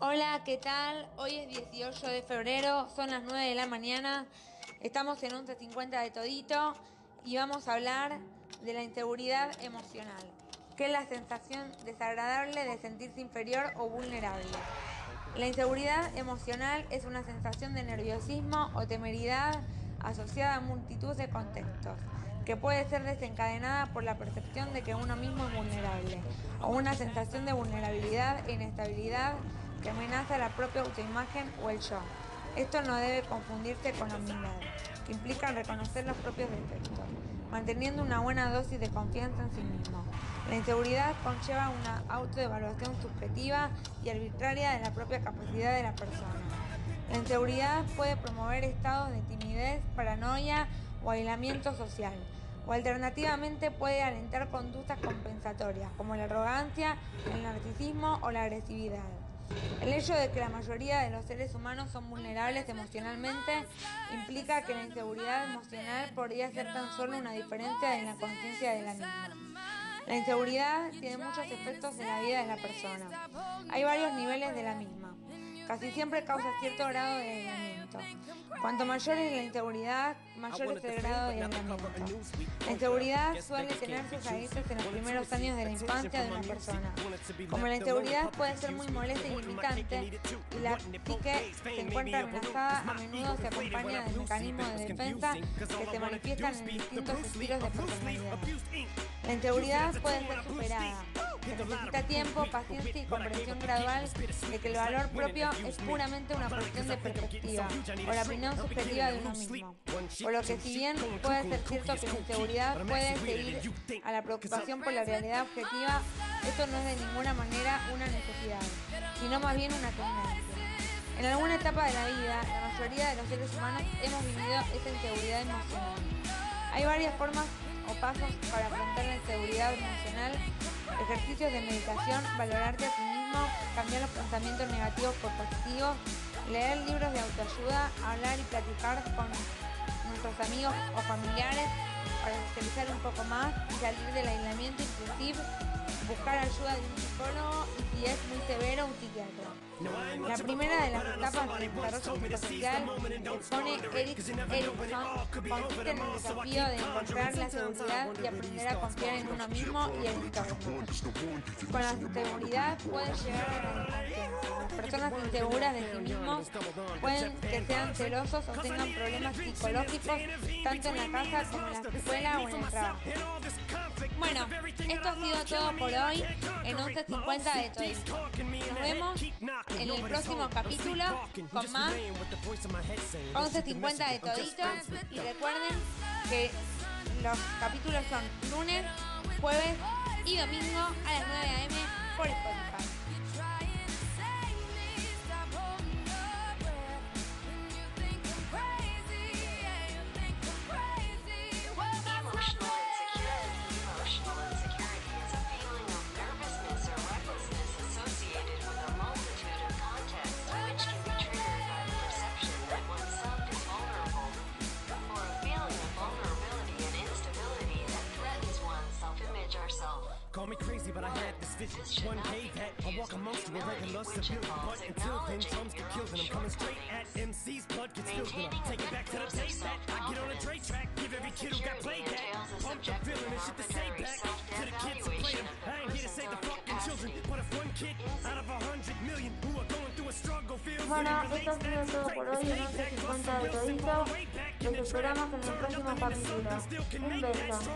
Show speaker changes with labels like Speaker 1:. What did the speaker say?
Speaker 1: Hola, ¿qué tal? Hoy es 18 de febrero, son las 9 de la mañana, estamos en 11.50 de todito y vamos a hablar de la inseguridad emocional, que es la sensación desagradable de sentirse inferior o vulnerable. La inseguridad emocional es una sensación de nerviosismo o temeridad asociada a multitud de contextos, que puede ser desencadenada por la percepción de que uno mismo es vulnerable, o una sensación de vulnerabilidad e inestabilidad que amenaza la propia autoimagen o el yo. Esto no debe confundirse con la humildad, que implica reconocer los propios defectos, manteniendo una buena dosis de confianza en sí mismo. La inseguridad conlleva una autoevaluación subjetiva y arbitraria de la propia capacidad de la persona. La inseguridad puede promover estados de timidez, paranoia o aislamiento social, o alternativamente puede alentar conductas compensatorias como la arrogancia, el narcisismo o la agresividad. El hecho de que la mayoría de los seres humanos son vulnerables emocionalmente implica que la inseguridad emocional podría ser tan solo una diferencia en la conciencia de la misma. La inseguridad tiene muchos efectos en la vida de la persona. Hay varios niveles de la misma. Casi siempre causa cierto grado de aislamiento. Cuanto mayor es la inseguridad, mayor es el grado de aislamiento. La inseguridad suele tener sus raíces en los primeros años de la infancia de una persona. Como la inseguridad puede ser muy molesta y limitante y la psique se encuentra amenazada, a menudo se acompaña de mecanismos de defensa que se manifiestan en distintos estilos de personalidad. La inseguridad puede ser superada. Necesita tiempo, paciencia y comprensión gradual de que el valor propio es puramente una cuestión de perspectiva o la opinión subjetiva de uno mismo. Por lo que si bien puede ser cierto que la inseguridad puede seguir a la preocupación por la realidad objetiva, esto no es de ninguna manera una necesidad, sino más bien una tendencia. En alguna etapa de la vida, la mayoría de los seres humanos hemos vivido esa inseguridad emocional. Hay varias formas o pasos para afrontar la inseguridad emocional, ejercicios de meditación, valorarte a ti mismo, cambiar los pensamientos negativos por positivos, leer libros de autoayuda, hablar y platicar con nuestros amigos o familiares para socializar un poco más y salir del aislamiento inclusive buscar ayuda de un y si es muy severo un psiquiatra. La primera de las etapas del desarrollo psicosocial expone Eric Erickson en el desafío de encontrar la seguridad y aprender a confiar en uno mismo y el entorno. Con la seguridad puede llegar a la. Las personas inseguras de sí mismos pueden que sean celosos o tengan problemas psicológicos tanto en la casa como en la escuela o en el trabajo. Bueno, esto ha sido todo por hoy en 11.50 de Toy. Nos vemos en el próximo capítulo con más 11.50 de Todito. Y recuerden que los capítulos son lunes, jueves y domingo a las 9 am por Spotify.
Speaker 2: Call me crazy, but I had this vision. One day that I walk amongst you, a regular civilian. But until then, chums get killed, and I'm coming straight at MC's blood gets spilled. And I take it back to the tape that I get on a Dre track. Give every kid who got played that. Pump the feeling and shit to say back to the kids
Speaker 1: Bueno, esto ha sido todo por hoy en 11.50 de Todito. Los esperamos en el próximo capítulo. Un beso.